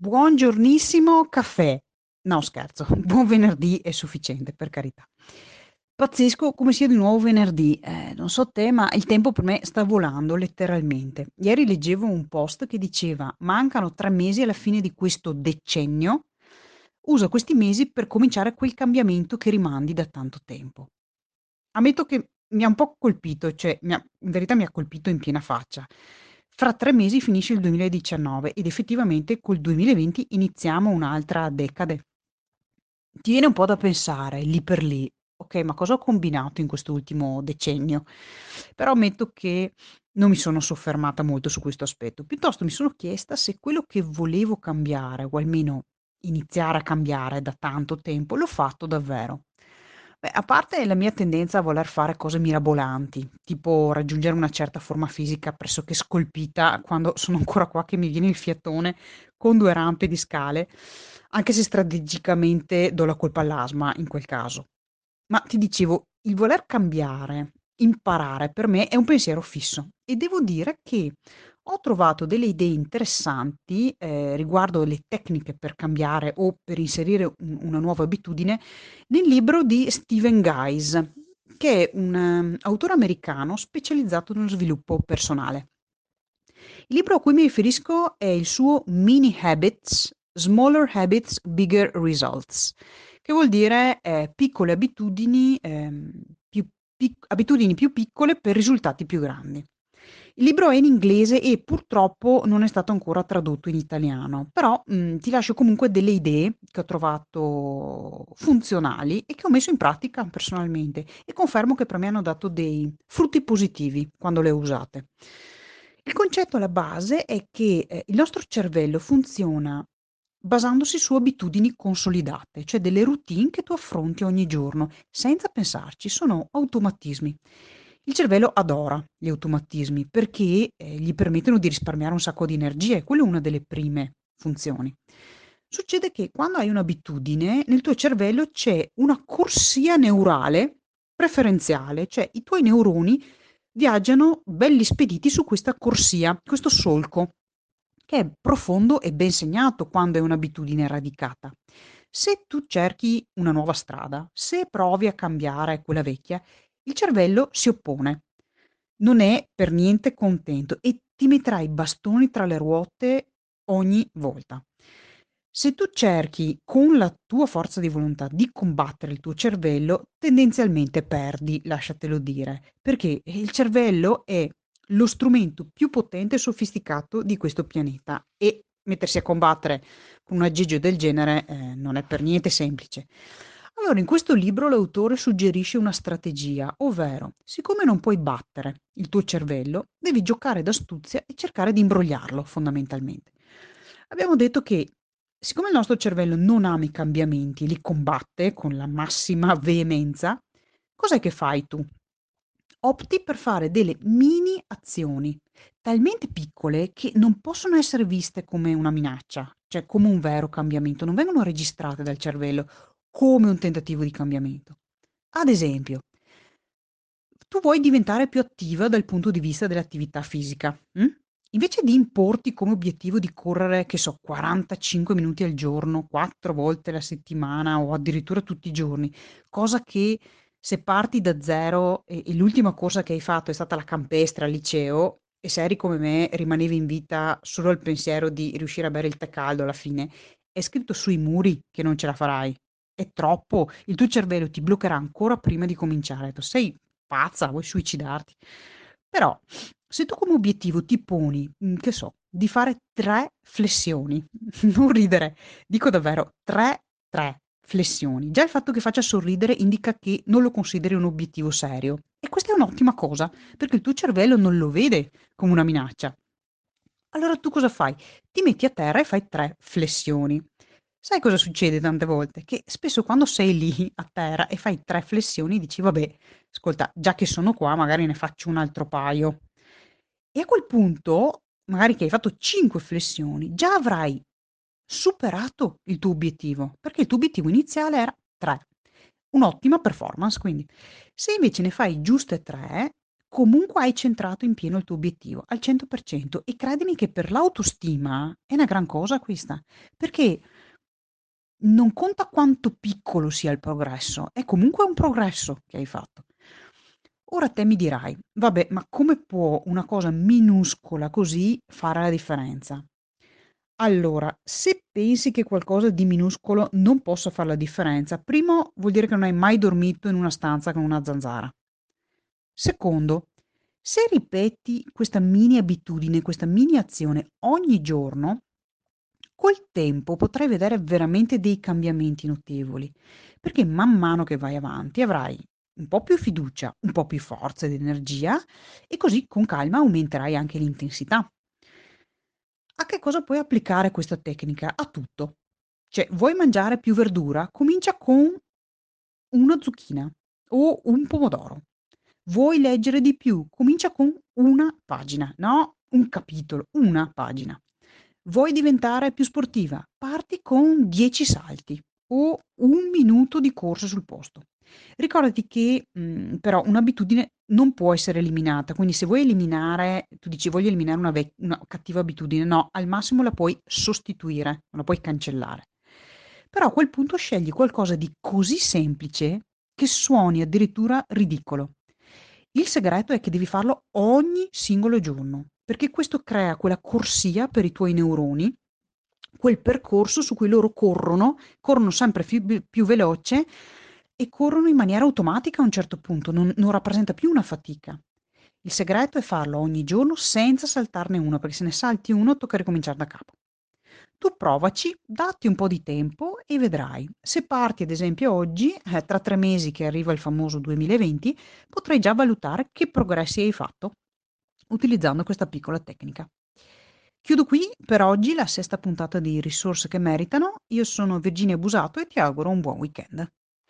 Buongiornissimo caffè. No scherzo, buon venerdì è sufficiente, per carità. Pazzesco come sia di nuovo venerdì. Eh, non so te, ma il tempo per me sta volando letteralmente. Ieri leggevo un post che diceva: mancano tre mesi alla fine di questo decennio. Usa questi mesi per cominciare quel cambiamento che rimandi da tanto tempo. Ammetto che mi ha un po' colpito, cioè ha- in verità mi ha colpito in piena faccia. Fra tre mesi finisce il 2019 ed effettivamente col 2020 iniziamo un'altra decade. Ti viene un po' da pensare, lì per lì, ok, ma cosa ho combinato in quest'ultimo decennio? Però ammetto che non mi sono soffermata molto su questo aspetto, piuttosto mi sono chiesta se quello che volevo cambiare, o almeno iniziare a cambiare da tanto tempo, l'ho fatto davvero. Beh, a parte la mia tendenza a voler fare cose mirabolanti, tipo raggiungere una certa forma fisica pressoché scolpita quando sono ancora qua che mi viene il fiatone con due rampe di scale, anche se strategicamente do la colpa all'asma in quel caso. Ma ti dicevo, il voler cambiare, imparare per me è un pensiero fisso e devo dire che ho trovato delle idee interessanti eh, riguardo le tecniche per cambiare o per inserire un- una nuova abitudine nel libro di Steven Guys, che è un um, autore americano specializzato nello sviluppo personale. Il libro a cui mi riferisco è il suo Mini Habits, Smaller Habits, Bigger Results, che vuol dire eh, piccole abitudini, ehm, più, pic- abitudini più piccole per risultati più grandi. Il libro è in inglese e purtroppo non è stato ancora tradotto in italiano, però mh, ti lascio comunque delle idee che ho trovato funzionali e che ho messo in pratica personalmente e confermo che per me hanno dato dei frutti positivi quando le ho usate. Il concetto alla base è che eh, il nostro cervello funziona basandosi su abitudini consolidate, cioè delle routine che tu affronti ogni giorno senza pensarci, sono automatismi. Il cervello adora gli automatismi perché eh, gli permettono di risparmiare un sacco di energia e quella è una delle prime funzioni. Succede che quando hai un'abitudine, nel tuo cervello c'è una corsia neurale preferenziale, cioè i tuoi neuroni viaggiano belli spediti su questa corsia, questo solco, che è profondo e ben segnato quando è un'abitudine radicata. Se tu cerchi una nuova strada, se provi a cambiare quella vecchia, il cervello si oppone, non è per niente contento e ti metterà i bastoni tra le ruote ogni volta. Se tu cerchi con la tua forza di volontà di combattere il tuo cervello, tendenzialmente perdi, lasciatelo dire, perché il cervello è lo strumento più potente e sofisticato di questo pianeta e mettersi a combattere con un aggeggio del genere eh, non è per niente semplice. Allora, in questo libro l'autore suggerisce una strategia, ovvero, siccome non puoi battere il tuo cervello, devi giocare d'astuzia e cercare di imbrogliarlo, fondamentalmente. Abbiamo detto che, siccome il nostro cervello non ama i cambiamenti, li combatte con la massima veemenza, cos'è che fai tu? Opti per fare delle mini azioni, talmente piccole che non possono essere viste come una minaccia, cioè come un vero cambiamento, non vengono registrate dal cervello come un tentativo di cambiamento. Ad esempio, tu vuoi diventare più attiva dal punto di vista dell'attività fisica. Hm? Invece di importi come obiettivo di correre, che so, 45 minuti al giorno, 4 volte alla settimana o addirittura tutti i giorni, cosa che se parti da zero e, e l'ultima corsa che hai fatto è stata la campestre al liceo e se eri come me rimanevi in vita solo al pensiero di riuscire a bere il tè caldo alla fine, è scritto sui muri che non ce la farai è troppo, il tuo cervello ti bloccherà ancora prima di cominciare. Sei pazza, vuoi suicidarti. Però, se tu come obiettivo ti poni, mm, che so, di fare tre flessioni, non ridere, dico davvero, tre, tre flessioni. Già il fatto che faccia sorridere indica che non lo consideri un obiettivo serio. E questa è un'ottima cosa, perché il tuo cervello non lo vede come una minaccia. Allora tu cosa fai? Ti metti a terra e fai tre flessioni. Sai cosa succede tante volte? Che spesso quando sei lì a terra e fai tre flessioni dici: "Vabbè, ascolta, già che sono qua magari ne faccio un altro paio". E a quel punto, magari che hai fatto 5 flessioni, già avrai superato il tuo obiettivo, perché il tuo obiettivo iniziale era 3. Un'ottima performance quindi. Se invece ne fai giuste 3, comunque hai centrato in pieno il tuo obiettivo, al 100% e credimi che per l'autostima è una gran cosa questa, perché non conta quanto piccolo sia il progresso, è comunque un progresso che hai fatto. Ora te mi dirai: "Vabbè, ma come può una cosa minuscola così fare la differenza?" Allora, se pensi che qualcosa di minuscolo non possa far la differenza, primo vuol dire che non hai mai dormito in una stanza con una zanzara. Secondo, se ripeti questa mini abitudine, questa mini azione ogni giorno, col tempo potrai vedere veramente dei cambiamenti notevoli, perché man mano che vai avanti avrai un po' più fiducia, un po' più forza ed energia e così con calma aumenterai anche l'intensità. A che cosa puoi applicare questa tecnica? A tutto. Cioè, vuoi mangiare più verdura? Comincia con una zucchina o un pomodoro. Vuoi leggere di più? Comincia con una pagina, no? Un capitolo, una pagina. Vuoi diventare più sportiva? Parti con 10 salti o un minuto di corsa sul posto. Ricordati che, mhmm, però un'abitudine non può essere eliminata, quindi se vuoi eliminare tu dici: "Voglio eliminare una vec una cattiva abitudine", no, al massimo la puoi sostituire, la puoi cancellare. Però a quel punto scegli qualcosa di così semplice che suoni addirittura ridicolo. Il segreto è che devi farlo ogni singolo giorno, perché questo crea quella corsia per i tuoi neuroni, quel percorso su cui loro corrono, corrono sempre più più veloce e corrono in maniera automatica a un certo punto, non non rappresenta più una fatica. Il segreto è farlo ogni giorno senza saltarne uno, perché se ne salti uno tocca ricominciare da capo. Tu provaci, datti un po' di tempo e vedrai. Se parti ad esempio oggi, eh, tra 3 mesi che arriva il famoso 2020, potrai già valutare che progressi hai fatto utilizzando questa piccola tecnica. Chiudo qui per oggi la sesta puntata di Risorse che meritano. Io sono Virginia Busato e ti auguro un buon weekend.